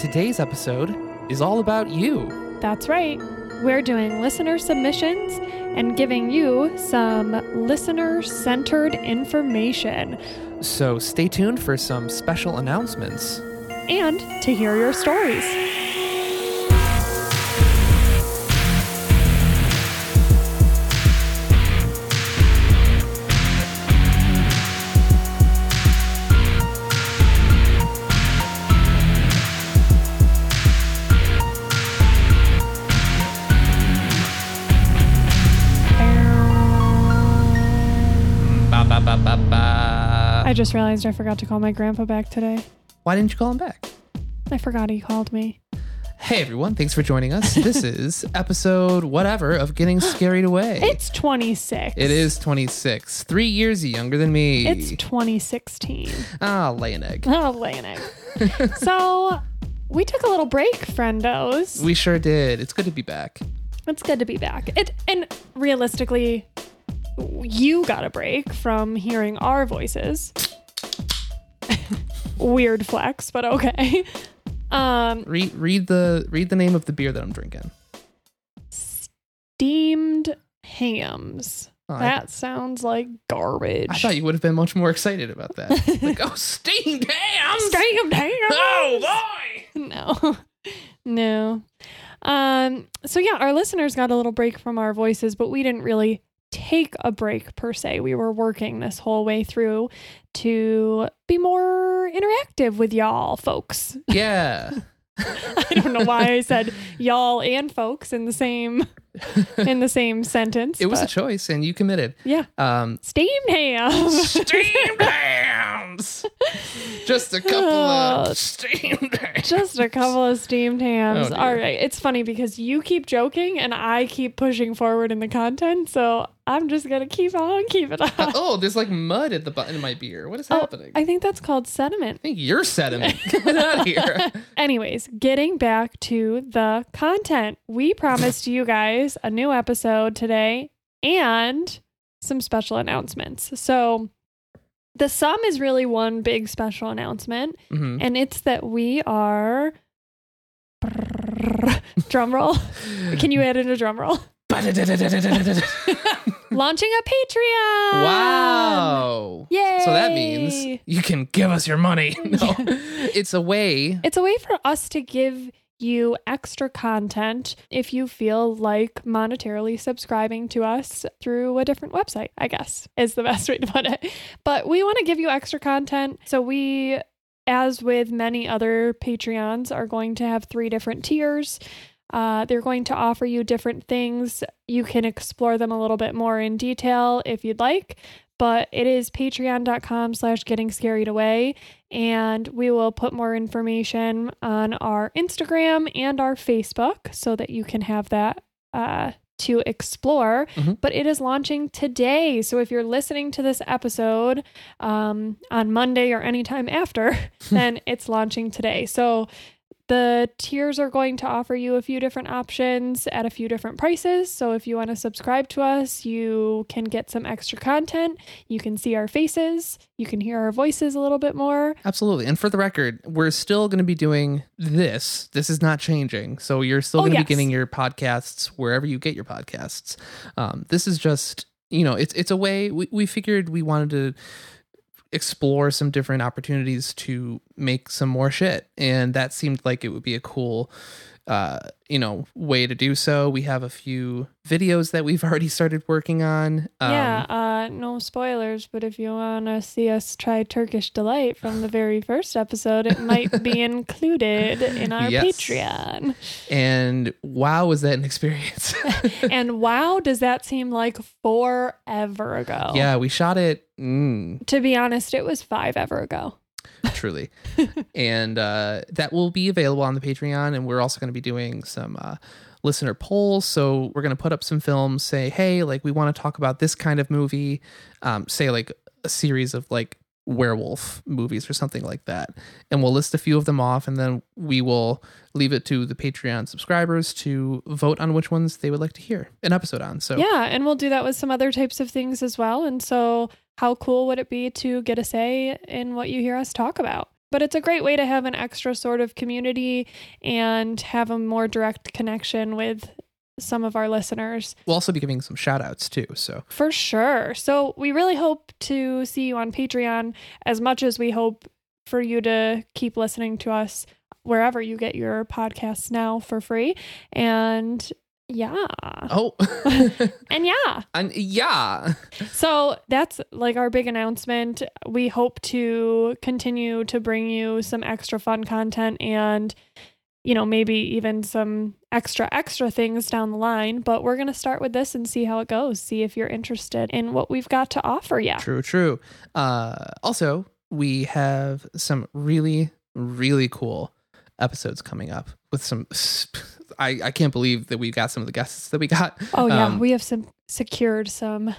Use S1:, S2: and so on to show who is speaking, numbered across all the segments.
S1: today's episode is all about you.
S2: That's right. We're doing listener submissions and giving you some listener centered information
S1: So stay tuned for some special announcements.
S2: and to hear your stories. Realized I forgot to call my grandpa back today.
S1: Why didn't you call him back?
S2: I forgot he called me.
S1: Hey everyone, thanks for joining us. This is episode whatever of Getting Scared Away.
S2: It's 26.
S1: It is 26, three years younger than me.
S2: It's 2016.
S1: ah, lay an egg.
S2: Oh, lay an egg. so we took a little break, friendos.
S1: We sure did. It's good to be back.
S2: It's good to be back. It and realistically, you got a break from hearing our voices. Weird flex, but okay. Um,
S1: Read read the read the name of the beer that I'm drinking.
S2: steamed hams.
S1: Oh, I-
S2: That sounds like garbage.
S1: I thought you would have been much more excited about that. like, oh, steamed hams!
S2: steamed hams.
S1: Oh boy!
S2: No. no. Um, so yeah, our listeners got a little break from our voices, but we didn't really take a break per se. We were working this whole way through to be more interactive with y'all folks.
S1: Yeah.
S2: I don't know why I said y'all and folks in the same in the same sentence.
S1: It was a choice, and you committed.
S2: yeah.
S1: Um,
S2: Steamed ham.
S1: steamed hams. Just a couple
S2: Oh.
S1: of steamed hams.
S2: Just a couple of steamed hams.
S1: Oh.
S2: All right. It's funny because you keep joking and I keep pushing forward in the content. So I'm just going to keep on keeping on.
S1: Oh, there's like mud at the bottom of my beer. What is
S2: Oh,
S1: happening?
S2: I think that's called sediment.
S1: I think you're sediment. Get out of here.
S2: Anyways, getting back to the content. We promised you guys a new episode today and some special announcements. So the sum is really one big special announcement,
S1: Mhm.
S2: and it's that we are drum roll. Can you add in a drum roll? Launching a Patreon.
S1: wow.
S2: Yay.
S1: So that means you can give us your money. No. It's a way.
S2: It's a way for us to give you extra content if you feel like monetarily subscribing to us through a different website, I guess is the best way to put it. But we want to give you extra content. So we, as with many other Patreons, are going to have three different tiers. Uh, they're going to offer you different things. You can explore them a little bit more in detail if you'd like. But it is patreon.com slash getting scarried away and we will put more information on our Instagram and our Facebook so that you can have that uh, to explore.
S1: Mhm.
S2: But it is launching today. So if you're listening to this episode um, on Monday or anytime after, then it's launching today. So the tiers are going to offer you a few different options at a few different prices. So if you want to subscribe to us, you can get some extra content. You can see our faces. You can hear our voices a little bit more.
S1: Absolutely. And for the record, we're still going to be doing this. This is not changing. So you're still
S2: Oh,
S1: going to
S2: yes.
S1: be getting your podcasts wherever you get your podcasts. Um, this is just, you know, it's it's a way we, we figured we wanted to explore some different opportunities to make some more shit. And that seemed like it would be a cool uh, you know, way to do so. We have a few videos that we've already started working on. Um,
S2: yeah, uh, no spoilers, but if you want to see us try Turkish Delight from the very first episode, it might be included in our
S1: Yes.
S2: Patreon.
S1: And wow, was that an experience?
S2: And wow, does that seem like forever ago?
S1: Yeah, we shot it. Mm,
S2: To be honest, it was five ever ago.
S1: Truly. and uh, that will be available on the Patreon. And we're also going to be doing some uh, listener polls. So we're going to put up some films, say, hey, like we want to talk about this kind of movie, um, say like a series of like werewolf movies or something like that. And we'll list a few of them off and then we will leave it to the Patreon subscribers to vote on which ones they would like to hear an episode on. So
S2: Yeah, and we'll do that with some other types of things as well. And so, how cool would it be to get a say in what you hear us talk about? but it's a great way to have an extra sort of community and have a more direct connection with some of our listeners.
S1: We'll also be giving some shout outs too. So
S2: For sure. So we really hope to see you on Patreon as much as we hope for you to keep listening to us wherever you get your podcasts now for free. And yeah.
S1: oh
S2: And yeah.
S1: and yeah.
S2: So that's like our big announcement. We hope to continue to bring you some extra fun content and, you know, maybe even some extra, extra things down the line. But we're going to start with this and see how it goes. See if you're interested in what we've got to offer you.
S1: True, true. Uh, also, we have some really, really cool episodes coming up with some. I, I can't believe that we got some of the guests that we got.
S2: Oh, yeah.
S1: Um,
S2: we have some secured some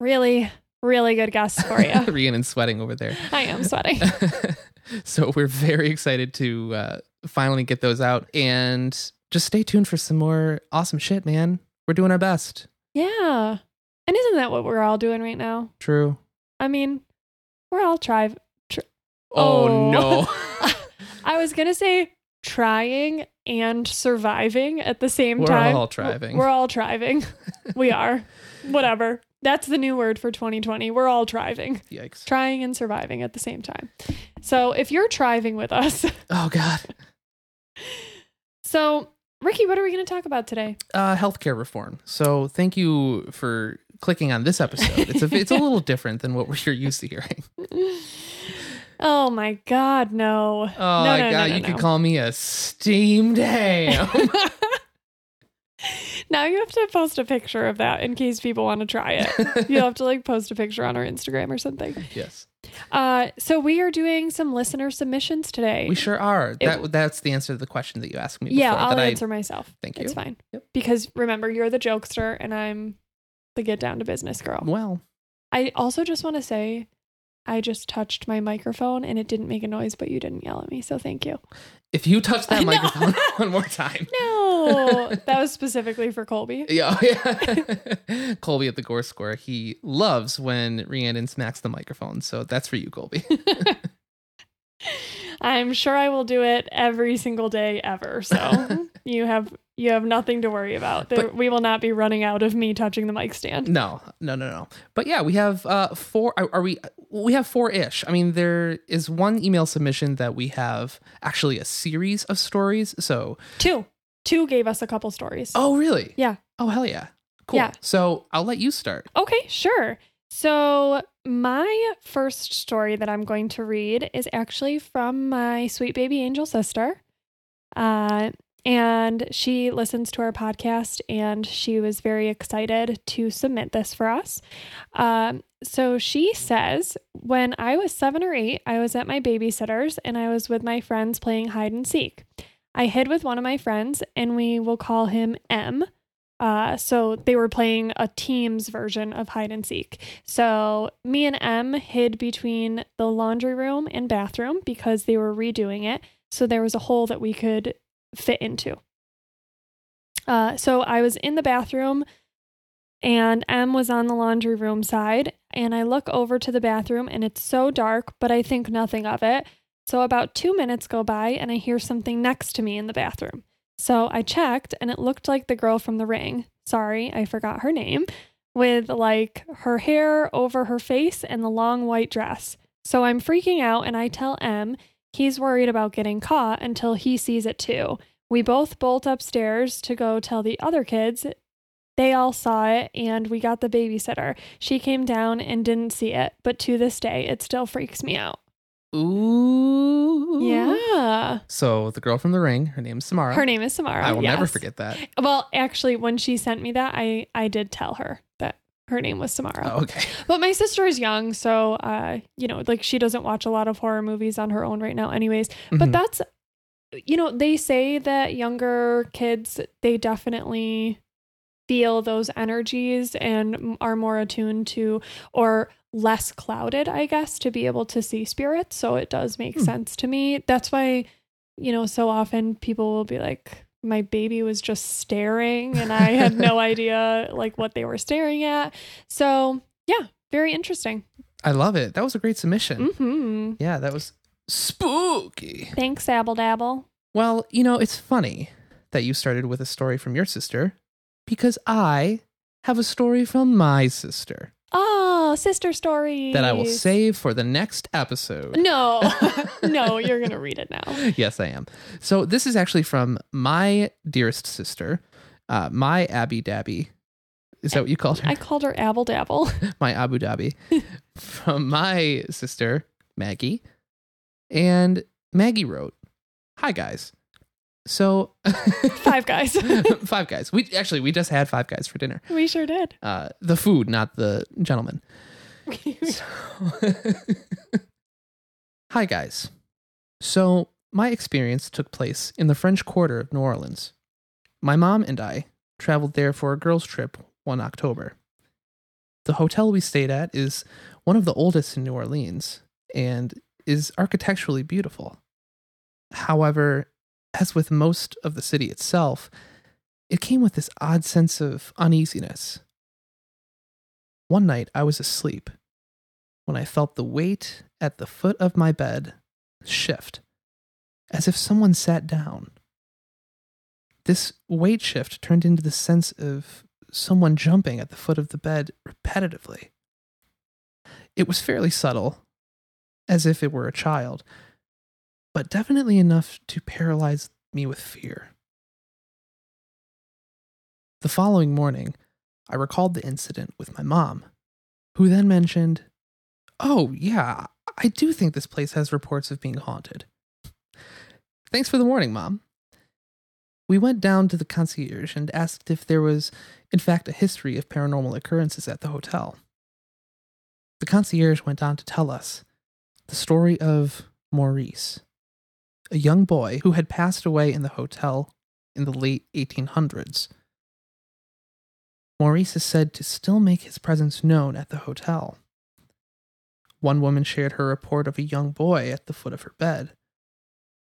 S2: really, really good guests for you.
S1: Rhiannon's sweating over there.
S2: I am sweating.
S1: so we're very excited to uh, finally get those out and just stay tuned for some more awesome shit, man. We're doing our best.
S2: Yeah. And isn't that what we're all doing right now?
S1: True.
S2: I mean, we're all try. Tr-
S1: Oh,
S2: Oh.
S1: no.
S2: I was gonna say trying and surviving at the same time.
S1: We're all thriving.
S2: We're all thriving. we are. Whatever. That's the new word for 2020. We're all thriving,
S1: Yikes.
S2: trying and surviving at the same time. So if you're thriving with us,
S1: Oh God.
S2: so Ricky, what are we going to talk about today?
S1: Uh, healthcare reform. So thank you for clicking on this episode. It's a it's a little different than what we're used to hearing.
S2: Oh my God, no.
S1: Oh
S2: no,
S1: my
S2: no,
S1: God,
S2: no,
S1: you could call me a steamed ham.
S2: now you have to post a picture of that in case people want to try it. You'll have to like post a picture on our Instagram or something.
S1: yes,
S2: Uh, so we are doing some listener submissions today.
S1: we sure are.
S2: It-
S1: That that's the answer to the question that you asked me.
S2: yeah,
S1: before,
S2: I'll
S1: that
S2: answer myself.
S1: Thank you.
S2: It's fine.
S1: Yep.
S2: Because remember, you're the jokester and I'm the get down to business girl.
S1: Well,
S2: I also just want to say I just touched my microphone and it didn't make a noise, but you didn't yell at me. So thank you.
S1: if you touch that microphone one more time.
S2: No, that was specifically for Colby.
S1: Yeah, oh, yeah. Colby at the Gore Square. He loves when Rhiannon smacks the microphone. So that's for you, Colby.
S2: I'm sure I will do it every single day ever. So you have you have nothing to worry about. There,
S1: But-
S2: we will not be running out of me touching the mic stand.
S1: No, no, no, no. But yeah, we have uh four. Are, are we? We have four ish. I mean, there is one email submission that we have actually a series of stories. So,
S2: Two, two gave us a couple stories.
S1: oh really?
S2: Yeah.
S1: Oh hell yeah. Cool.
S2: Yeah.
S1: So I'll let you start.
S2: Okay, sure. So, my first story that I'm going to read is actually from my sweet baby angel sister. Uh, and she listens to our podcast and she was very excited to submit this for us. Um, so, she says, When I was seven or eight, I was at my babysitter's and I was with my friends playing hide and seek. I hid with one of my friends and we will call him M. Uh, so they were playing a team's version of hide and seek. So me and M hid between the laundry room and bathroom because they were redoing it. So there was a hole that we could fit into. Uh, so I was in the bathroom and M was on the laundry room side. And I look over to the bathroom and it's so dark, but I think nothing of it. So about two minutes go by and I hear something next to me in the bathroom. So I checked and it looked like the girl from the ring. Sorry, I forgot her name. With like her hair over her face and the long white dress. So I'm freaking out and I tell M he's worried about getting caught until he sees it too. We both bolt upstairs to go tell the other kids. They all saw it and we got the babysitter. She came down and didn't see it, but to this day, it still freaks me out.
S1: Ooh.
S2: Yeah.
S1: So the girl from the ring, her name's Samara.
S2: Her name is Samara.
S1: I will never forget that.
S2: Well, actually, when she sent me that, I I did tell her her name was Samara.
S1: Oh, okay.
S2: But my sister is young, so uh, you know, like she doesn't watch a lot of horror movies on her own right now, anyways. But
S1: Mhm.
S2: that's, you know, they say that younger kids they definitely feel those energies and are more attuned to or less clouded, I guess, to be able to see spirits. So it does make
S1: Hmm.
S2: sense to me. That's why, you know, so often people will be like, my baby was just staring and I had no idea like what they were staring at. So yeah, very interesting.
S1: I love it. That was a great submission.
S2: hmm
S1: Yeah, that was Spooky.
S2: Thanks, Abble Dabble.
S1: Well, you know, it's funny that you started with a story from your sister because I have a story from my sister
S2: Oh, sister stories.
S1: that I will save for the next episode.
S2: No, no, you're going to read it now.
S1: yes, I am. So this is actually from my dearest sister, uh, my Abby Dabby. Is that what you called her?
S2: I called her Abble Dabble.
S1: my Abu Dhabi. from my sister, Maggie. And Maggie wrote, Hi guys. So
S2: Five guys.
S1: five guys. We actually we just had five guys for dinner.
S2: we sure did.
S1: Uh the food, not the gentleman. So- Hi, guys. So, my experience took place in the French Quarter of New Orleans. My mom and I traveled there for a girls' trip one October. The hotel we stayed at is one of the oldest in New Orleans and is architecturally beautiful. However, as with most of the city itself, it came with this odd sense of uneasiness. One night I was asleep when I felt the weight at the foot of my bed shift, as if someone sat down. This weight shift turned into the sense of someone jumping at the foot of the bed repetitively. It was fairly subtle, as if it were a child, but definitely enough to paralyze me with fear. The following morning, I recalled the incident with my mom, who then mentioned, Oh, yeah, I do think this place has reports of being haunted. Thanks for the warning, Mom. We went down to the concierge and asked if there was, in fact, a history of paranormal occurrences at the hotel. The concierge went on to tell us the story of Maurice, a young boy who had passed away in the hotel in the late 1800s. Maurice is said to still make his presence known at the hotel. One woman shared her report of a young boy at the foot of her bed,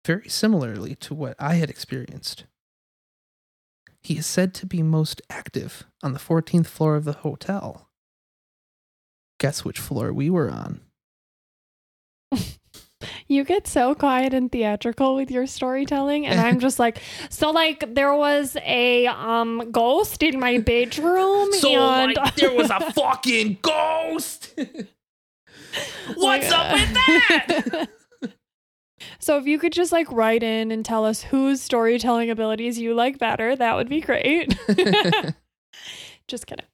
S1: very similarly to what I had experienced. He is said to be most active on the 14th floor of the hotel. Guess which floor we were on?
S2: You get so quiet and theatrical with your storytelling, and I'm just like, so like there was a um ghost in my bedroom, and
S1: there was a fucking ghost. What's up with that?
S2: so if you could just like write in and tell us whose storytelling abilities you like better, that would be great. just kidding.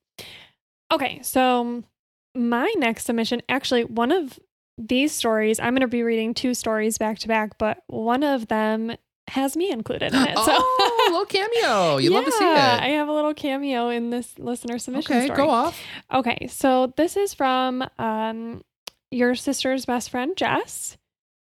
S2: Okay, so my next submission, actually, one of these stories, I'm going to be reading two stories back to back, but one of them has me included in it. So
S1: oh, a little cameo. You love to see
S2: Yeah,
S1: it.
S2: I have a little cameo in this listener submission
S1: okay,
S2: story.
S1: go off.
S2: Okay, so this is from um, your sister's best friend, Jess.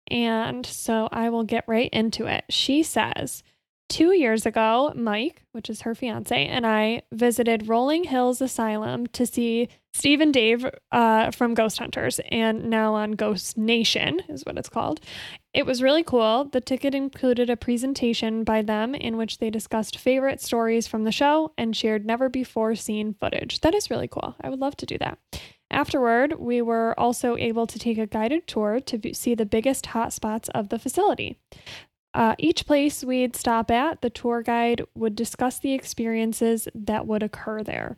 S2: And so I will get right into it. She says, Two years ago, Mike, which is her fiance, and I visited Rolling Hills Asylum to see Steve and Dave uh, from Ghost Hunters and now on Ghost Nation, is what it's called. It was really cool. The ticket included a presentation by them in which they discussed favorite stories from the show and shared never before seen footage. That is really cool. I would love to do that. Afterward, we were also able to take a guided tour to see the biggest hotspots of the facility. Uh, each place we'd stop at, the tour guide would discuss the experiences that would occur there.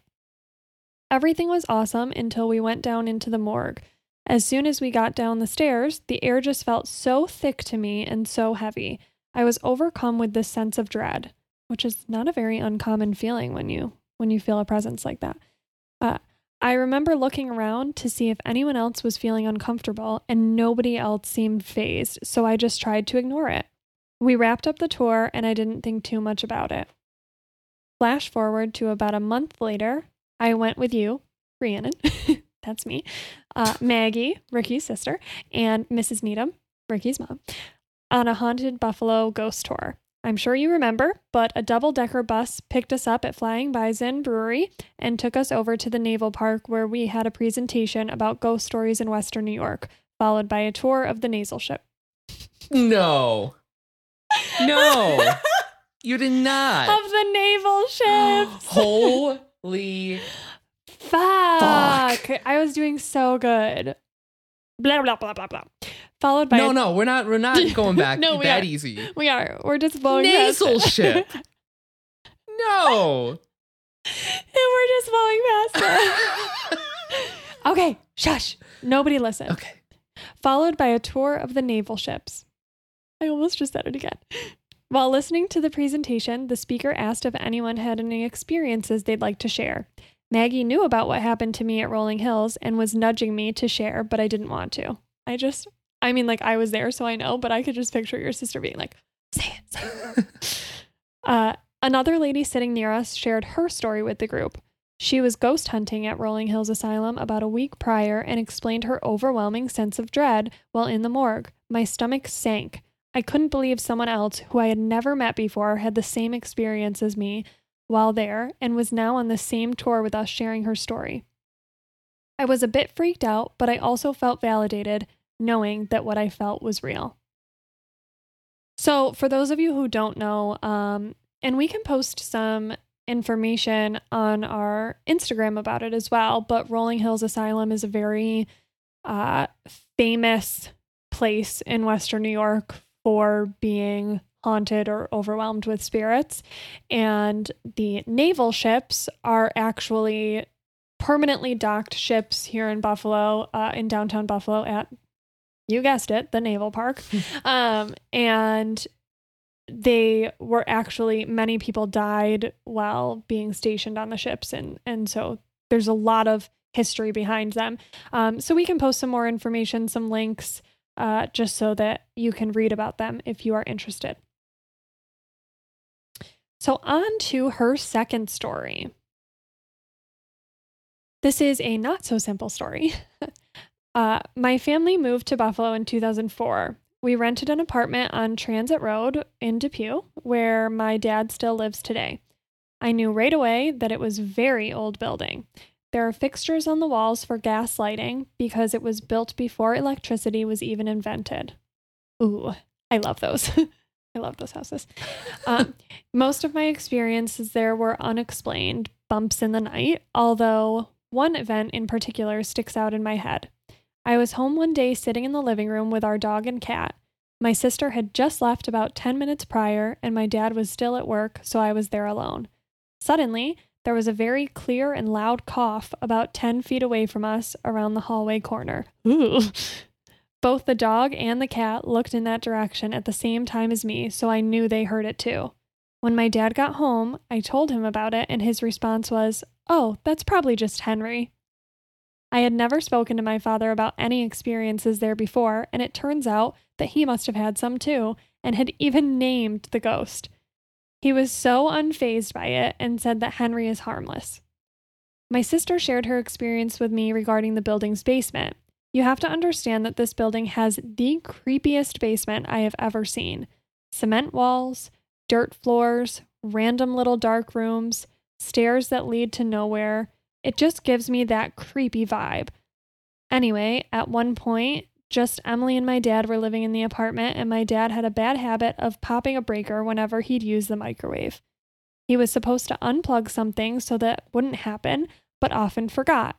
S2: Everything was awesome until we went down into the morgue. As soon as we got down the stairs, the air just felt so thick to me and so heavy. I was overcome with this sense of dread, which is not a very uncommon feeling when you when you feel a presence like that. Uh, I remember looking around to see if anyone else was feeling uncomfortable, and nobody else seemed fazed, so I just tried to ignore it. We wrapped up the tour, and I didn't think too much about it. Flash forward to about a month later, I went with you, Rhiannon, that's me, uh, Maggie, Ricky's sister, and Mrs. Needham, Ricky's mom, on a haunted buffalo ghost tour. I'm sure you remember, but a double decker bus picked us up at Flying Bison Brewery and took us over to the Naval Park where we had a presentation about ghost stories in Western New York, followed by a tour of the nasal ship.
S1: No. No. you did not.
S2: Of the naval ships!
S1: Holy.
S2: Fuck. I was doing so good. Blah, blah, blah, blah, blah. followed by
S1: No, no, we're not. We're not going back
S2: No, we
S1: that
S2: are.
S1: easy.
S2: we are we're just blowing past
S1: Nasal
S2: it.
S1: ship. No.
S2: and we're just blowing past it. okay, shush. Nobody listen.
S1: okay.
S2: followed by a tour of the naval ships. I almost just said it again. While listening to the presentation, the speaker asked if anyone had any experiences they'd like to share. Maggie knew about what happened to me at Rolling Hills and was nudging me to share, but I didn't want to. I just, I mean, like I was there, so I know, but I could just picture your sister being like, say it, say it. uh, another lady sitting near us shared her story with the group. She was ghost hunting at Rolling Hills Asylum about a week prior and explained her overwhelming sense of dread while in the morgue. My stomach sank. I couldn't believe someone else who I had never met before had the same experience as me while there and was now on the same tour with us sharing her story. I was a bit freaked out, but I also felt validated knowing that what I felt was real. So, for those of you who don't know, um, and we can post some information on our Instagram about it as well. But Rolling Hills Asylum is a very uh, famous place in Western New York for being haunted or overwhelmed with spirits. And the naval ships are actually permanently docked ships here in Buffalo, uh, in downtown Buffalo at, you guessed it, the naval park. um, and they were actually many people died while being stationed on the ships and and so there's a lot of history behind them um, so we can post some more information some links uh, just so that you can read about them if you are interested so on to her second story this is a not so simple story uh, my family moved to buffalo in 2004 we rented an apartment on Transit Road in Depew, where my dad still lives today. I knew right away that it was very old building. There are fixtures on the walls for gas lighting because it was built before electricity was even invented. Ooh, I love those. I love those houses. Um, most of my experiences there were unexplained bumps in the night, although one event in particular sticks out in my head. I was home one day sitting in the living room with our dog and cat. My sister had just left about 10 minutes prior, and my dad was still at work, so I was there alone. Suddenly, there was a very clear and loud cough about 10 feet away from us around the hallway corner. Ooh. Both the dog and the cat looked in that direction at the same time as me, so I knew they heard it too. When my dad got home, I told him about it, and his response was, Oh, that's probably just Henry. I had never spoken to my father about any experiences there before, and it turns out that he must have had some too, and had even named the ghost. He was so unfazed by it and said that Henry is harmless. My sister shared her experience with me regarding the building's basement. You have to understand that this building has the creepiest basement I have ever seen cement walls, dirt floors, random little dark rooms, stairs that lead to nowhere. It just gives me that creepy vibe. Anyway, at one point, just Emily and my dad were living in the apartment, and my dad had a bad habit of popping a breaker whenever he'd use the microwave. He was supposed to unplug something so that wouldn't happen, but often forgot.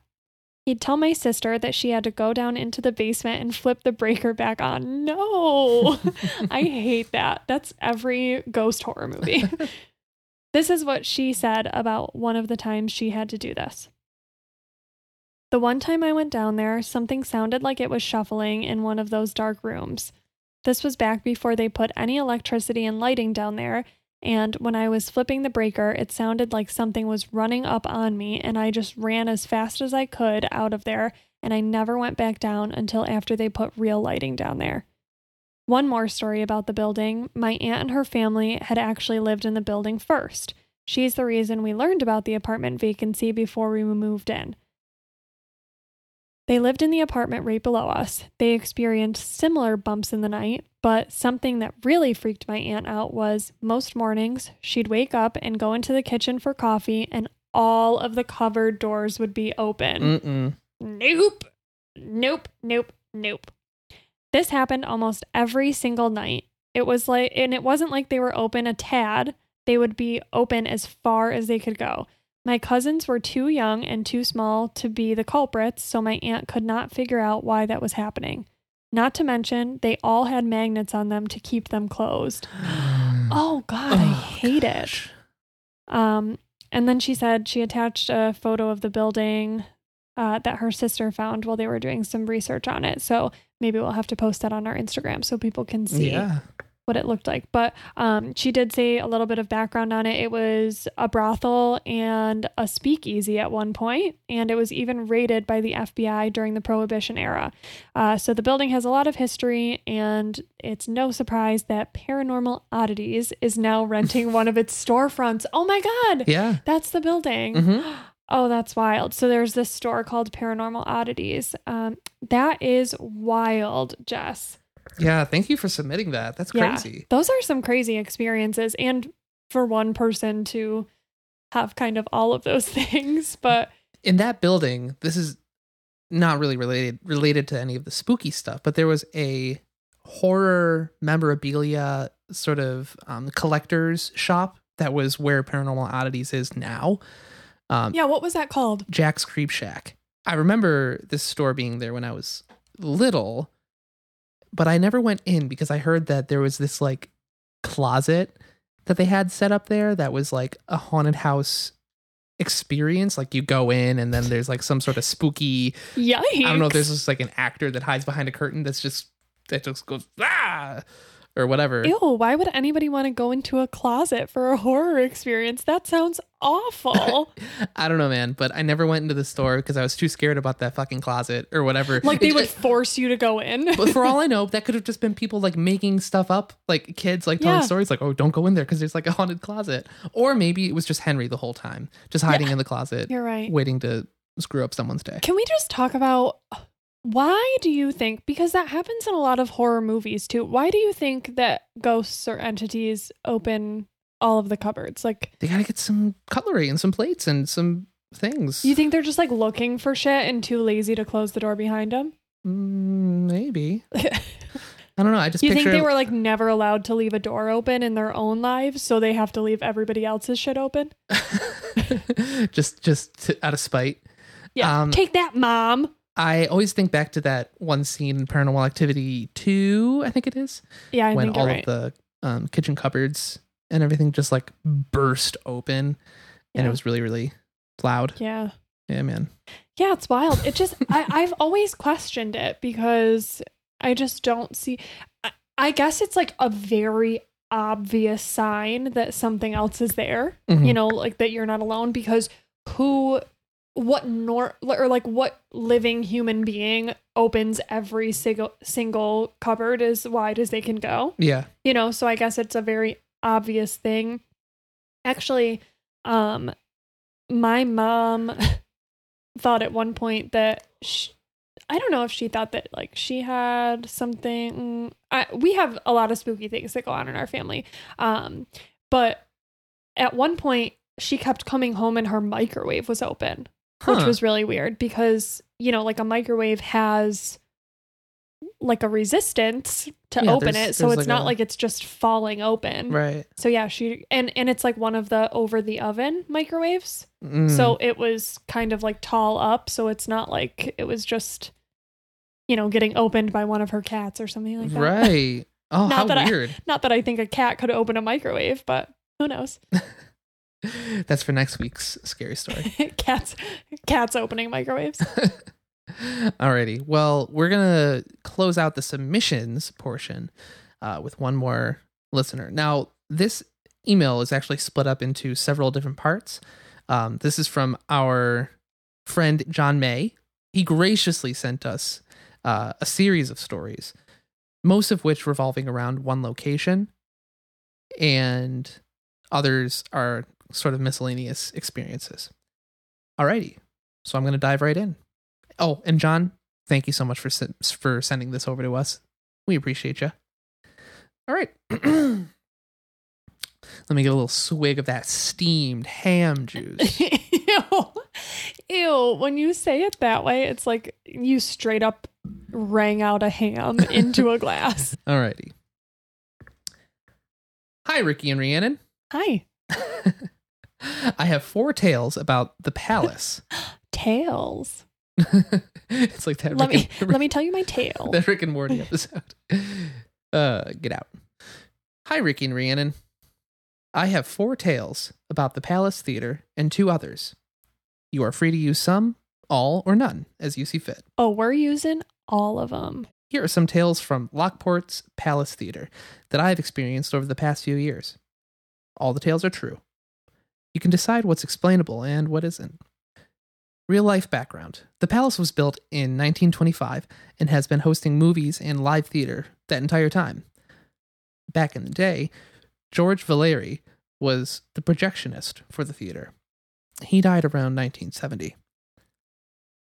S2: He'd tell my sister that she had to go down into the basement and flip the breaker back on. No, I hate that. That's every ghost horror movie. this is what she said about one of the times she had to do this. The one time I went down there, something sounded like it was shuffling in one of those dark rooms. This was back before they put any electricity and lighting down there, and when I was flipping the breaker, it sounded like something was running up on me, and I just ran as fast as I could out of there, and I never went back down until after they put real lighting down there. One more story about the building my aunt and her family had actually lived in the building first. She's the reason we learned about the apartment vacancy before we moved in. They lived in the apartment right below us. They experienced similar bumps in the night, but something that really freaked my aunt out was most mornings she'd wake up and go into the kitchen for coffee, and all of the cupboard doors would be open.
S1: Mm-mm.
S2: Nope. Nope. Nope. Nope. This happened almost every single night. It was like, and it wasn't like they were open a tad, they would be open as far as they could go. My cousins were too young and too small to be the culprits, so my aunt could not figure out why that was happening. Not to mention, they all had magnets on them to keep them closed. Oh God, I
S1: Oh,
S2: hate it. Um, and then she said she attached a photo of the building uh, that her sister found while they were doing some research on it. So maybe we'll have to post that on our Instagram so people can see
S1: Yeah.
S2: What it looked like. But um, she did say a little bit of background on it. It was a brothel and a speakeasy at one point, and it was even raided by the FBI during the Prohibition era. Uh, so the building has a lot of history, and it's no surprise that Paranormal Oddities is now renting one of its storefronts. Oh my God!
S1: Yeah.
S2: That's the building.
S1: Mhm.
S2: Oh, that's wild. So there's this store called Paranormal Oddities. Um, that is wild, Jess.
S1: Yeah. Thank you for submitting that. That's
S2: Yeah.
S1: crazy.
S2: Those are some crazy experiences. And for one person to have kind of all of those things. But
S1: In that building, this is not really related related to any of the spooky stuff, but there was a horror memorabilia sort of um, collector's shop that was where Paranormal Oddities is now. Um,
S2: yeah, what was that called?
S1: Jack's Creep Shack. I remember this store being there when I was little, but I never went in because I heard that there was this like closet that they had set up there that was like a haunted house experience. Like you go in and then there's like some sort of spooky.
S2: Yikes.
S1: I don't know if there's just like an actor that hides behind a curtain that's just that just goes ah or whatever.
S2: Ew, why would anybody want to go into a closet for a horror experience? That sounds awful.
S1: I don't know, man, but I never went into the store because I was too scared about that fucking closet or whatever.
S2: like they would force you to go in.
S1: but for all I know, that could have just been people like making stuff up, like kids like telling
S2: Yeah.
S1: stories, like, "Oh, don't go in there because there's like a haunted closet," or maybe it was just Henry the whole time, just hiding in the closet,
S2: You're right.
S1: waiting to screw up someone's day.
S2: Can we just talk about why do you think because that happens in a lot of horror movies too. Why do you think that ghosts or entities open all of the cupboards? Like
S1: They gotta get some cutlery and some plates and some things.
S2: you think they're just like looking for shit and too lazy to close the door behind them?
S1: Mm, maybe I don't know. I just
S2: you think they were like never allowed to leave a door open in their own lives, so they have to leave everybody else's shit open?
S1: just just to, out of spite.
S2: Yeah.
S1: Um,
S2: Take that, mom.
S1: I always think back to that one scene in Paranormal Activity two, I think it is,
S2: Yeah, I
S1: when
S2: think
S1: all
S2: right.
S1: of the um, kitchen cupboards and everything just like burst open, and it was really really loud.
S2: yeah.
S1: Yeah, man.
S2: Yeah, it's wild. It just I, I've always questioned it because I just don't see I, I guess it's like a very obvious sign that something else is there.
S1: Mhm.
S2: You know, like that you're not alone because who what nor or like what living human being opens every single single cupboard as wide as they can go?
S1: Yeah.
S2: you know so i guess it's a very obvious thing actually um my mom thought at one point that sh i don't know if she thought that like she had something I, we have a lot of spooky things that go on in our family um but at one point she kept coming home and her microwave was open which was really weird because you know like a microwave has like a resistance to
S1: Yeah,
S2: open it so it's
S1: like
S2: not
S1: a-
S2: like it's just falling open
S1: right.
S2: so yeah she and and it's like one of the over the oven microwaves
S1: Mm.
S2: so it was kind of like tall up so it's not like it was just you know getting opened by one of her cats or something like that
S1: right. Oh,
S2: Not
S1: how
S2: that I-
S1: weird.
S2: not that i think a cat could open a microwave but who knows
S1: That's for next week's scary story.
S2: cats cats opening microwaves
S1: Alrighty. Well, we're gonna close out the submissions portion uh, with one more listener. Now, this email is actually split up into several different parts. Um, this is from our friend John May. He graciously sent us uh, a series of stories, most of which revolving around one location, and others are sort of miscellaneous experiences. Alrighty. So I'm going to dive right in. Oh, and John, thank you so much for for sending this over to us. We appreciate you. All right. Let me get a little swig of that steamed ham juice.
S2: Ew. Ew. When you say it that way, it's like you straight up rang out a ham into a glass.
S1: Alrighty. Hi, Ricky and Rhiannon.
S2: Hi.
S1: I have four tales about the palace.
S2: tales.
S1: it's like that.
S2: Let
S1: Rick
S2: me
S1: and,
S2: let me tell you my tale.
S1: that Rick and Morty episode. Uh, get out. Hi, Ricky and Rhiannon. I have four tales about the Palace Theater and two others. You are free to use some, all, or none as you see fit.
S2: Oh, we're using all of them.
S1: Here are some tales from Lockport's Palace Theater that I have experienced over the past few years. All the tales are true. You can decide what's explainable and what isn't. Real life background The Palace was built in 1925 and has been hosting movies and live theater that entire time. Back in the day, George Valeri was the projectionist for the theater. He died around 1970.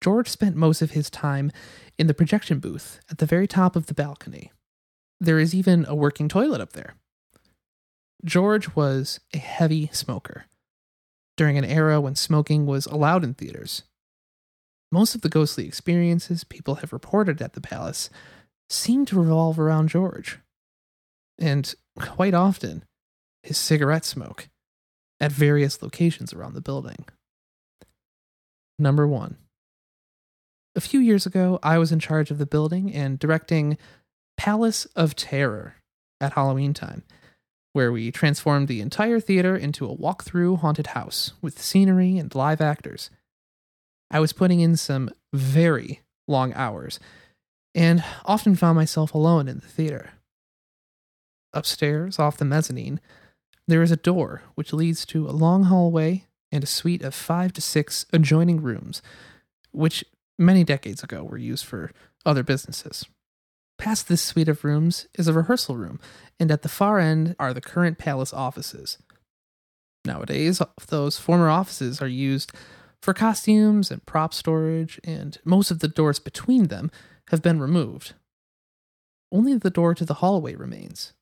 S1: George spent most of his time in the projection booth at the very top of the balcony. There is even a working toilet up there. George was a heavy smoker during an era when smoking was allowed in theaters. Most of the ghostly experiences people have reported at the palace seem to revolve around George. And quite often, his cigarette smoke at various locations around the building. Number one. A few years ago, I was in charge of the building and directing Palace of Terror at Halloween time, where we transformed the entire theater into a walk-through haunted house with scenery and live actors. I was putting in some very long hours and often found myself alone in the theater. Upstairs, off the mezzanine, there is a door which leads to a long hallway and a suite of five to six adjoining rooms, which many decades ago were used for other businesses. Past this suite of rooms is a rehearsal room, and at the far end are the current palace offices. Nowadays, those former offices are used for costumes and prop storage, and most of the doors between them have been removed. Only the door to the hallway remains,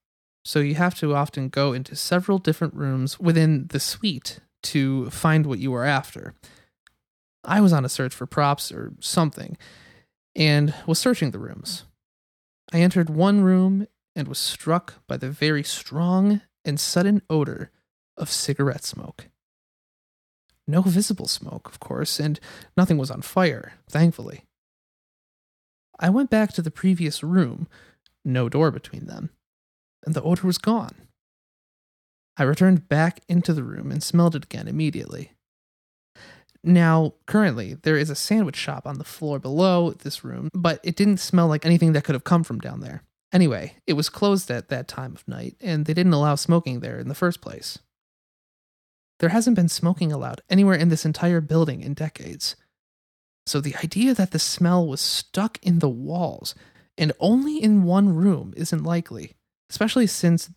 S1: so you have to often go into several different rooms within the suite to find what you are after. I was on a search for props or something and was searching the rooms. I entered one room and was struck by the very strong and sudden odor of cigarette smoke. No visible smoke, of course, and nothing was on fire, thankfully. I went back to the previous room, no door between them, and the odor was gone. I returned back into the room and smelled it again immediately. Now, currently, there is a sandwich shop on the floor below this room, but it didn't smell like anything that could have come from down there. Anyway, it was closed at that time of night, and they didn't allow smoking there in the first place. There hasn't been smoking allowed anywhere in this entire building in decades. So the idea that the smell was stuck in the walls and only in one room isn't likely, especially since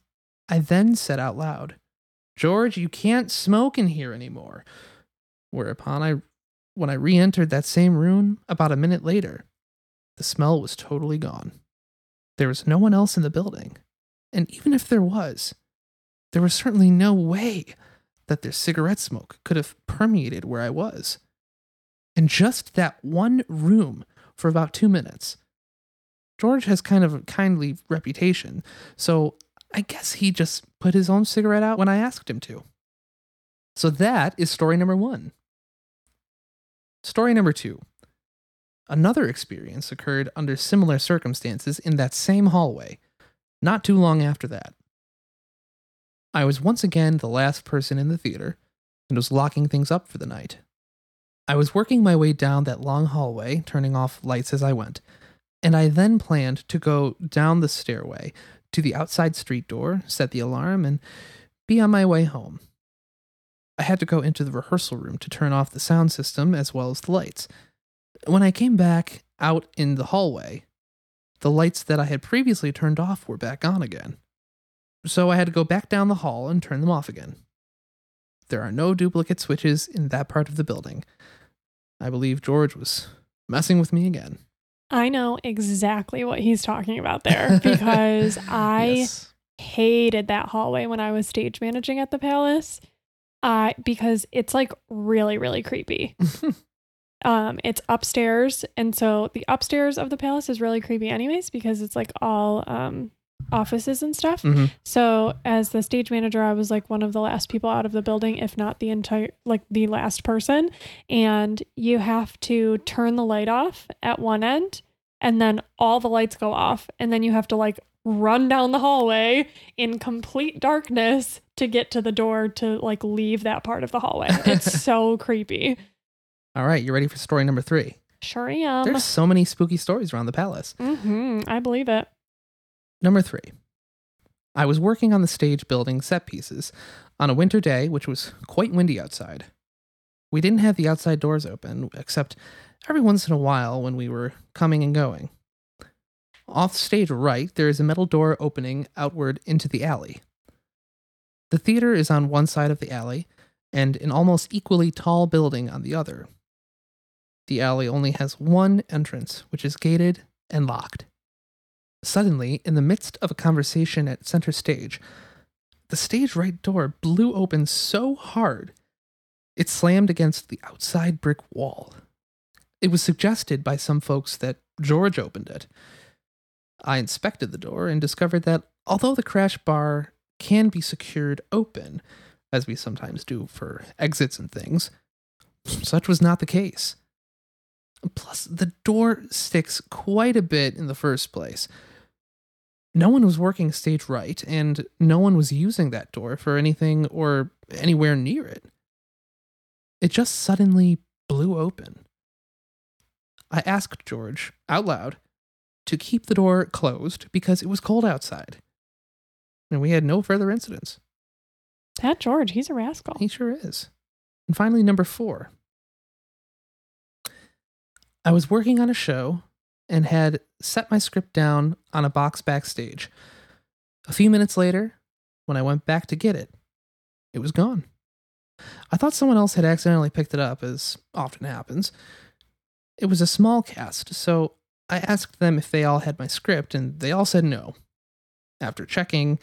S1: I then said out loud, George, you can't smoke in here anymore. Whereupon I when I re-entered that same room about a minute later, the smell was totally gone. There was no one else in the building. And even if there was, there was certainly no way that their cigarette smoke could have permeated where I was. And just that one room for about two minutes. George has kind of a kindly reputation, so I guess he just put his own cigarette out when I asked him to. So that is story number one. Story number two. Another experience occurred under similar circumstances in that same hallway, not too long after that. I was once again the last person in the theater and was locking things up for the night. I was working my way down that long hallway, turning off lights as I went, and I then planned to go down the stairway to the outside street door, set the alarm, and be on my way home. I had to go into the rehearsal room to turn off the sound system as well as the lights. When I came back out in the hallway, the lights that I had previously turned off were back on again. So I had to go back down the hall and turn them off again. There are no duplicate switches in that part of the building. I believe George was messing with me again.
S2: I know exactly what he's talking about there because I
S1: Yes.
S2: hated that hallway when I was stage managing at the palace. Uh, because it's like really, really creepy. um, it's upstairs, and so the upstairs of the palace is really creepy, anyways, because it's like all um offices and stuff.
S1: Mhm.
S2: So as the stage manager, I was like one of the last people out of the building, if not the entire like the last person. And you have to turn the light off at one end and then all the lights go off and then you have to like run down the hallway in complete darkness to get to the door to like leave that part of the hallway. It's so creepy.
S1: All right, you ready for story number three?
S2: Sure am.
S1: There's so many spooky stories around the palace.
S2: hmm I believe it.
S1: Number three. I was working on the stage building set pieces on a winter day, which was quite windy outside. We didn't have the outside doors open, except every once in a while when we were coming and going. Off stage right, there is a metal door opening outward into the alley. The theater is on one side of the alley, and an almost equally tall building on the other. The alley only has one entrance, which is gated and locked. Suddenly, in the midst of a conversation at center stage, the stage right door blew open so hard it slammed against the outside brick wall. It was suggested by some folks that George opened it. I inspected the door and discovered that although the crash bar can be secured open, as we sometimes do for exits and things, such was not the case. Plus, the door sticks quite a bit in the first place. No one was working stage right, and no one was using that door for anything or anywhere near it. It just suddenly blew open. I asked George, out loud, to keep the door closed because it was cold outside. And we had no further incidents.
S2: That George, he's a rascal.
S1: He sure is. And finally, number four. I was working on a show and had set my script down on a box backstage. A few minutes later, when I went back to get it, it was gone. I thought someone else had accidentally picked it up, as often happens. It was a small cast, so I asked them if they all had my script, and they all said no. After checking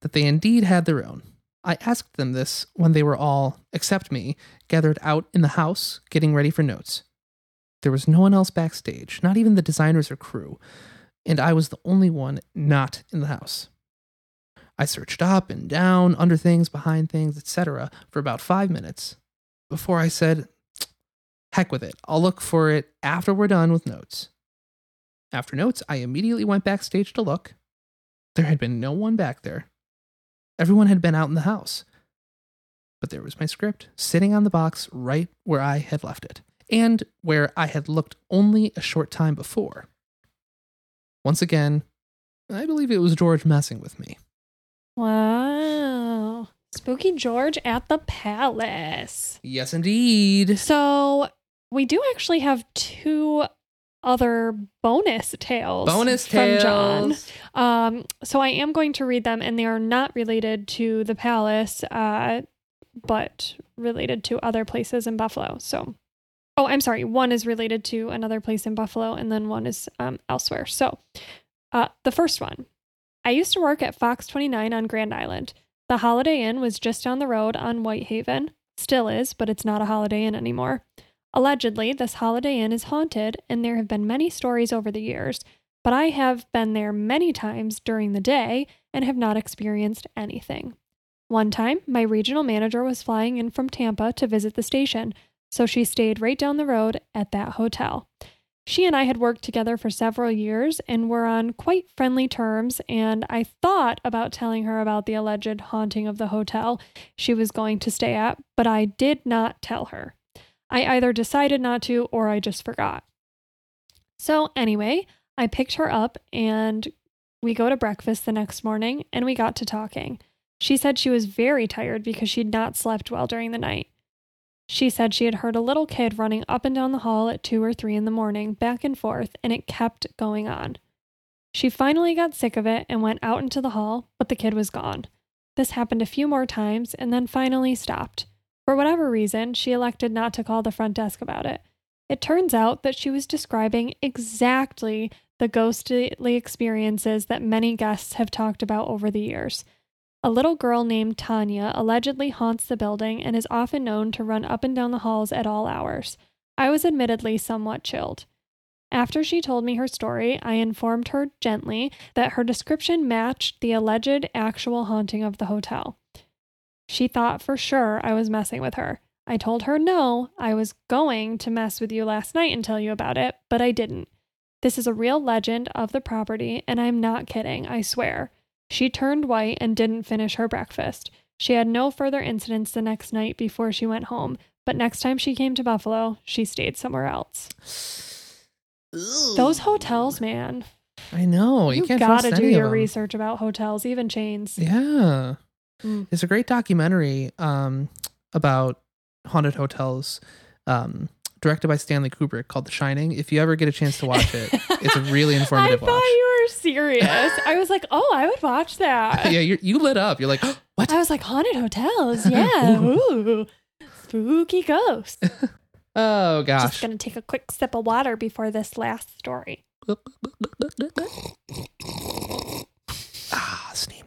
S1: that they indeed had their own, I asked them this when they were all, except me, gathered out in the house getting ready for notes. There was no one else backstage, not even the designers or crew, and I was the only one not in the house. I searched up and down, under things, behind things, etc., for about five minutes before I said, Heck with it, I'll look for it after we're done with notes. After notes, I immediately went backstage to look. There had been no one back there. Everyone had been out in the house. But there was my script sitting on the box right where I had left it, and where I had looked only a short time before. Once again, I believe it was George messing with me.
S2: Wow. Spooky George at the palace.
S1: Yes, indeed.
S2: So we do actually have two other bonus tales.
S1: Bonus
S2: from
S1: tales.
S2: John. Um, so I am going to read them, and they are not related to the palace, uh, but related to other places in Buffalo. So, oh, I'm sorry. One is related to another place in Buffalo, and then one is um, elsewhere. So, uh, the first one. I used to work at Fox 29 on Grand Island. The Holiday Inn was just down the road on Whitehaven. Still is, but it's not a Holiday Inn anymore. Allegedly, this Holiday Inn is haunted, and there have been many stories over the years, but I have been there many times during the day and have not experienced anything. One time, my regional manager was flying in from Tampa to visit the station, so she stayed right down the road at that hotel. She and I had worked together for several years and were on quite friendly terms, and I thought about telling her about the alleged haunting of the hotel she was going to stay at, but I did not tell her. I either decided not to or I just forgot. So, anyway, I picked her up and we go to breakfast the next morning and we got to talking. She said she was very tired because she'd not slept well during the night. She said she had heard a little kid running up and down the hall at two or three in the morning, back and forth, and it kept going on. She finally got sick of it and went out into the hall, but the kid was gone. This happened a few more times and then finally stopped. For whatever reason, she elected not to call the front desk about it. It turns out that she was describing exactly the ghostly experiences that many guests have talked about over the years. A little girl named Tanya allegedly haunts the building and is often known to run up and down the halls at all hours. I was admittedly somewhat chilled. After she told me her story, I informed her gently that her description matched the alleged actual haunting of the hotel. She thought for sure I was messing with her. I told her no, I was going to mess with you last night and tell you about it, but I didn't. This is a real legend of the property, and I'm not kidding, I swear. She turned white and didn't finish her breakfast. She had no further incidents the next night before she went home, but next time she came to Buffalo, she stayed somewhere else. Those hotels, man.
S1: I know. You,
S2: You, gotta do your
S1: them.
S2: research about hotels, even chains.
S1: Yeah.
S2: Mm.
S1: There's a great documentary um, about haunted hotels um, directed by Stanley Kubrick called The Shining. If you ever get a chance to watch it, it's a really informative
S2: I
S1: informative
S2: thought you were serious. I was like, oh, I would watch that.
S1: yeah, you you lit up. You're like, what?
S2: I was like, haunted hotels. Yeah. Ooh. Spooky ghosts.
S1: Oh gosh.
S2: Just gonna take a quick sip of water before this last story.
S1: ah, hams.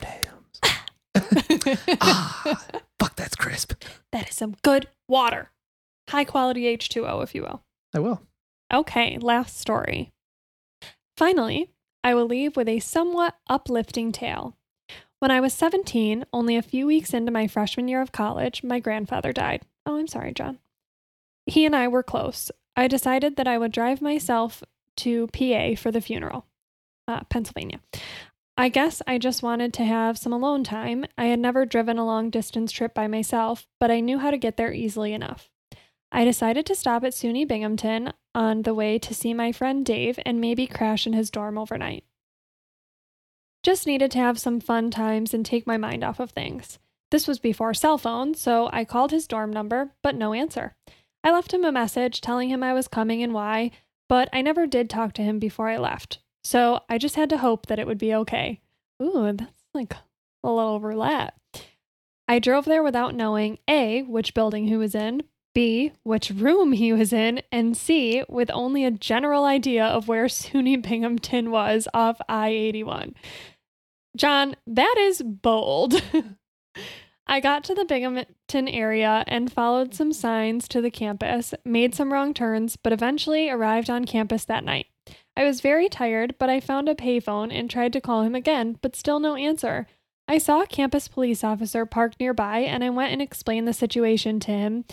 S1: ah, fuck, that's crisp.
S2: That is some good water. High quality H2O, if you will.
S1: I will.
S2: Okay, last story. Finally, I will leave with a somewhat uplifting tale. When I was 17, only a few weeks into my freshman year of college, my grandfather died. Oh, I'm sorry, John. He and I were close. I decided that I would drive myself to PA for the funeral, uh, Pennsylvania. I guess I just wanted to have some alone time. I had never driven a long distance trip by myself, but I knew how to get there easily enough. I decided to stop at SUNY Binghamton on the way to see my friend Dave and maybe crash in his dorm overnight. Just needed to have some fun times and take my mind off of things. This was before cell phones, so I called his dorm number, but no answer. I left him a message telling him I was coming and why, but I never did talk to him before I left. So I just had to hope that it would be okay. Ooh, that's like a little roulette. I drove there without knowing A, which building he was in, B, which room he was in, and C, with only a general idea of where SUNY Binghamton was off I 81. John, that is bold. I got to the Binghamton area and followed some signs to the campus, made some wrong turns, but eventually arrived on campus that night. I was very tired, but I found a payphone and tried to call him again, but still no answer. I saw a campus police officer parked nearby, and I went and explained the situation to him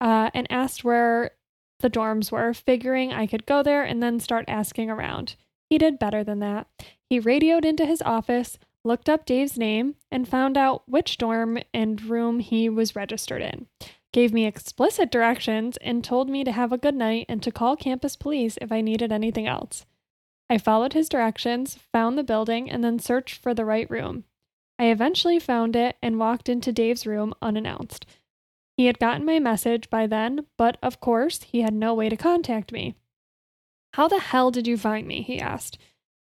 S2: uh, and asked where the dorms were, figuring I could go there and then start asking around. He did better than that. He radioed into his office, looked up Dave's name, and found out which dorm and room he was registered in. Gave me explicit directions and told me to have a good night and to call campus police if I needed anything else. I followed his directions, found the building, and then searched for the right room. I eventually found it and walked into Dave's room unannounced. He had gotten my message by then, but of course, he had no way to contact me. How the hell did you find me? he asked.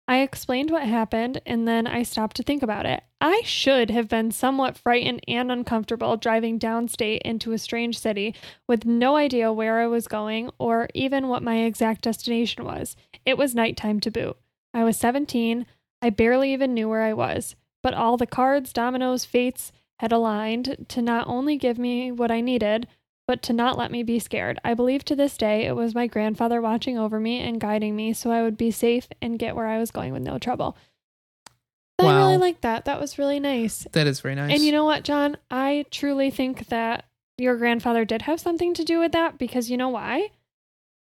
S2: I explained what happened, and then I stopped to think about it. I should have been somewhat frightened and uncomfortable driving downstate into a strange city with no idea where I was going or even what my exact destination was. It was nighttime to boot. I was 17. I barely even knew where I was, but all the cards, dominoes, fates had aligned to not only give me what I needed, but to not let me be scared. I believe to this day it was my grandfather watching over me and guiding me so I would be safe and get where I was going with no trouble. I really like that. That was really nice.
S1: That is very nice.
S2: And you know what, John? I truly think that your grandfather did have something to do with that because you know why?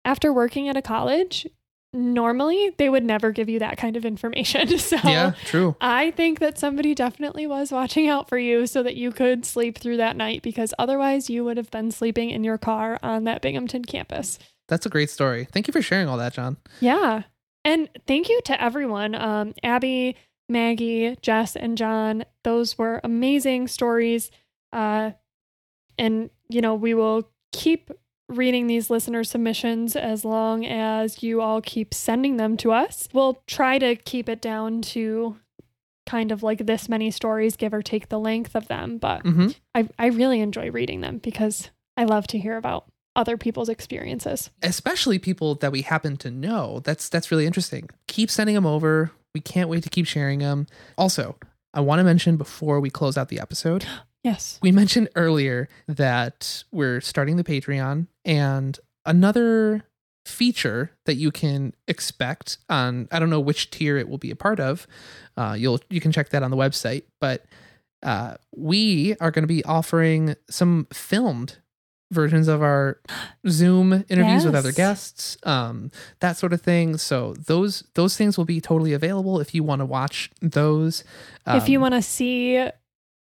S2: After working at a college, normally they would never give you that kind of information. So
S1: yeah, true.
S2: I think that somebody definitely was watching out for you so that you could sleep through that night because otherwise you would have been sleeping in your car on that Binghamton campus.
S1: That's a great story. Thank you for sharing all that, John.
S2: Yeah. And thank you to everyone. Um, Abby, Maggie, Jess, and John. Those were amazing stories. Uh, and, you know, we will keep reading these listener submissions as long as you all keep sending them to us. We'll try to keep it down to kind of like this many stories, give or take the length of them. But
S1: hmm
S2: I, I really enjoy reading them because I love to hear about other people's experiences.
S1: Especially people that we happen to know. That's that's really interesting. Keep sending them over. We can't wait to keep sharing them. Also, I want to mention before we close out the episode,
S2: Yes.
S1: we mentioned earlier that we're starting the Patreon and another feature that you can expect on I don't know which tier it will be a part of. Uh, you'll you can check that on the website, but uh, we are going to be offering some filmed versions of our Zoom interviews with other guests, um, that sort of thing. So those those things will be totally available if you want to watch those.
S2: if you
S1: Um,
S2: want to see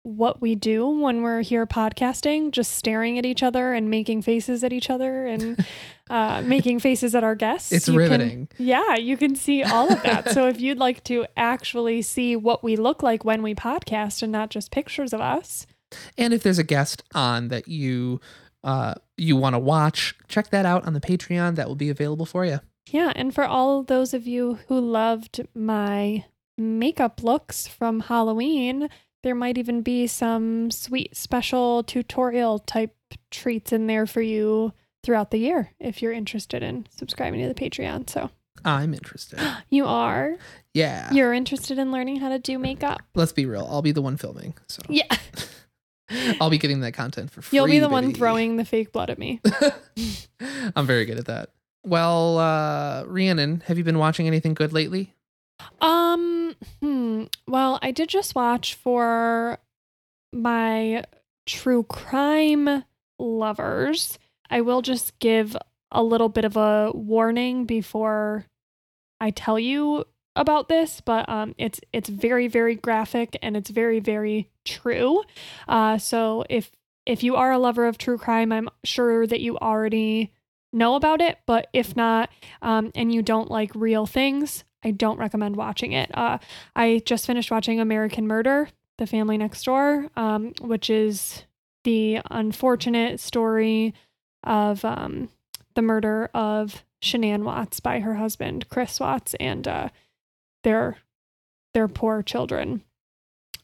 S2: what we do when we're here podcasting, just staring at each other and making faces at each other and uh, making faces at our guests.
S1: It's
S2: you can- yeah, you can see all of that. so if you'd like to actually see what we look like when we podcast and not just pictures of us,
S1: And if there's a guest on that you uh, you want to watch, check that out on the Patreon. That will be available for you.
S2: Yeah, and for all those of you who loved my makeup looks from Halloween, there might even be some sweet special tutorial type treats in there for you throughout the year if you're interested in subscribing to the Patreon. So
S1: I'm interested.
S2: you are.
S1: Yeah.
S2: You're interested in learning how to do makeup.
S1: Let's be real. I'll be the one filming. So
S2: Yeah.
S1: I'll be getting that content for free.
S2: You'll be the one throwing the fake blood at me.
S1: I'm very good at that. Well, uh, Rhiannon, have you been watching anything good lately?
S2: Um, hmm. Well, I did just watch for my true crime lovers. I will just give a little bit of a warning before I tell you about this, but um, it's it's very very graphic and it's very very true. Uh, so if if you are a lover of true crime, I'm sure that you already know about it. But if not, um, and you don't like real things, I don't recommend watching it. Uh, I just finished watching American Murder, The Family Next Door, um, which is the unfortunate story of um, the murder of Shanann Watts by her husband Chris Watts and uh, their their poor children.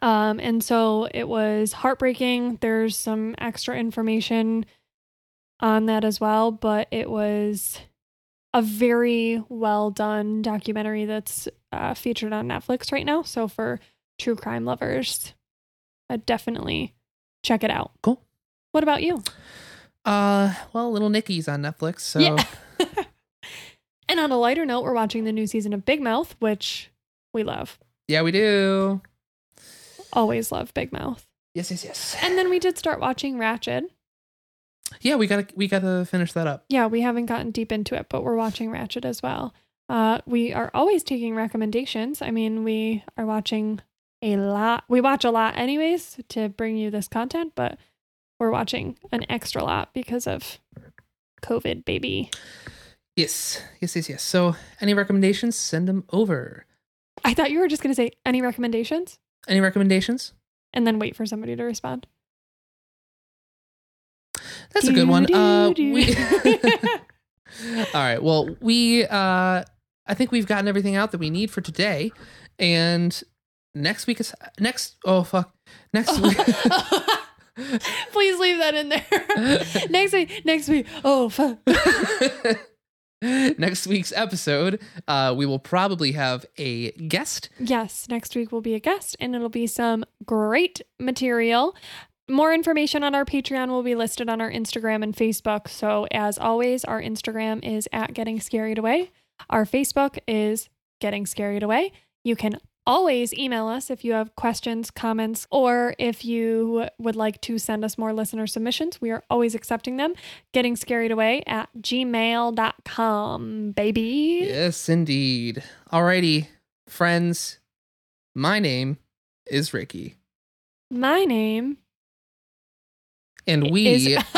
S2: Um, and so it was heartbreaking. There's some extra information on that as well, but it was a very well done documentary that's uh, featured on Netflix right now. So for true crime lovers, uh, definitely check it out.
S1: Cool.
S2: What about you?
S1: Uh, well, Little Nicky's on Netflix. So
S2: Yeah. and on a lighter note, we're watching the new season of Big Mouth, which we love.
S1: yeah, we do.
S2: Always love Big Mouth.
S1: Yes, yes, yes.
S2: And then we did start watching Ratched.
S1: Yeah, we gotta we gotta finish that up.
S2: Yeah, we haven't gotten deep into it, but we're watching Ratched as well. Uh, we are always taking recommendations. I mean, we are watching a lot. We watch a lot, anyways, to bring you this content, but we're watching an extra lot because of COVID, baby.
S1: Yes, yes, yes, yes. So, any recommendations? Send them over.
S2: I thought you were just going to say any recommendations
S1: Any recommendations?
S2: and then wait for somebody to respond.
S1: That's a good one. Uh, we. All right. Well, we. Uh, I think we've gotten everything out that we need for today, and next week is next. Oh fuck! Next week.
S2: Please leave that in there. next week, next week. Oh, fuck.
S1: next week's episode, uh, we will probably have a guest.
S2: Yes, next week will be a guest and it'll be some great material. More information on our Patreon will be listed on our Instagram and Facebook. So, as always, our Instagram is at Getting Scared Away. Our Facebook is Getting Scared Away. You can always email us if you have questions, comments, or if you would like to send us more listener submissions. We are always accepting them. Getting Scared Away at gmail.com, baby.
S1: Yes, indeed. Alrighty, friends. My name is Ricky,
S2: My name
S1: and we.
S2: is.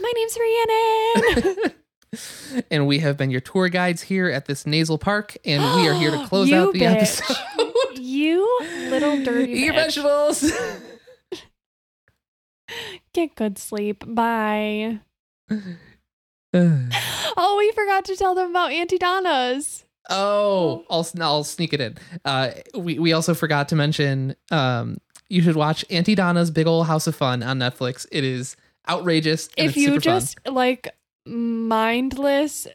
S2: My name's Rhiannon.
S1: and we have been your tour guides here at this nasal park, and we are here to close out the
S2: bitch.
S1: episode.
S2: you little dirty
S1: Eat your
S2: bitch.
S1: vegetables.
S2: Get good sleep. Bye. Oh, we forgot to tell them about Aunty Donna's.
S1: oh, I'll I'll sneak it in. Uh, we we also forgot to mention. Um, you should watch Aunty Donna's Big Ol' House of Fun on Netflix. It is outrageous. And
S2: if
S1: it's
S2: you
S1: super
S2: just like mindless,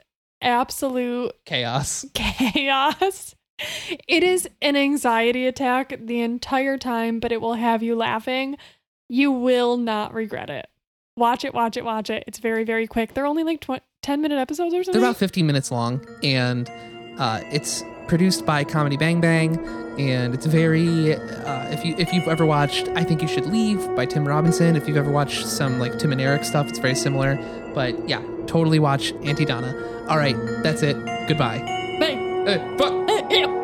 S2: absolute
S1: chaos.
S2: chaos, it is an anxiety attack the entire time, but it will have you laughing. You will not regret it. Watch it, watch it, watch it. It's very, very quick. They're only like tw- 10 minute episodes or something.
S1: They're about 15 minutes long, and uh, it's produced by Comedy Bang Bang, and it's very. Uh, if you if you've ever watched, I think you should leave by Tim Robinson. If you've ever watched some like Tim and Eric stuff, it's very similar. But yeah, totally watch Aunty Donna. All right, that's it. Goodbye.
S2: Bye.
S1: Hey, fuck.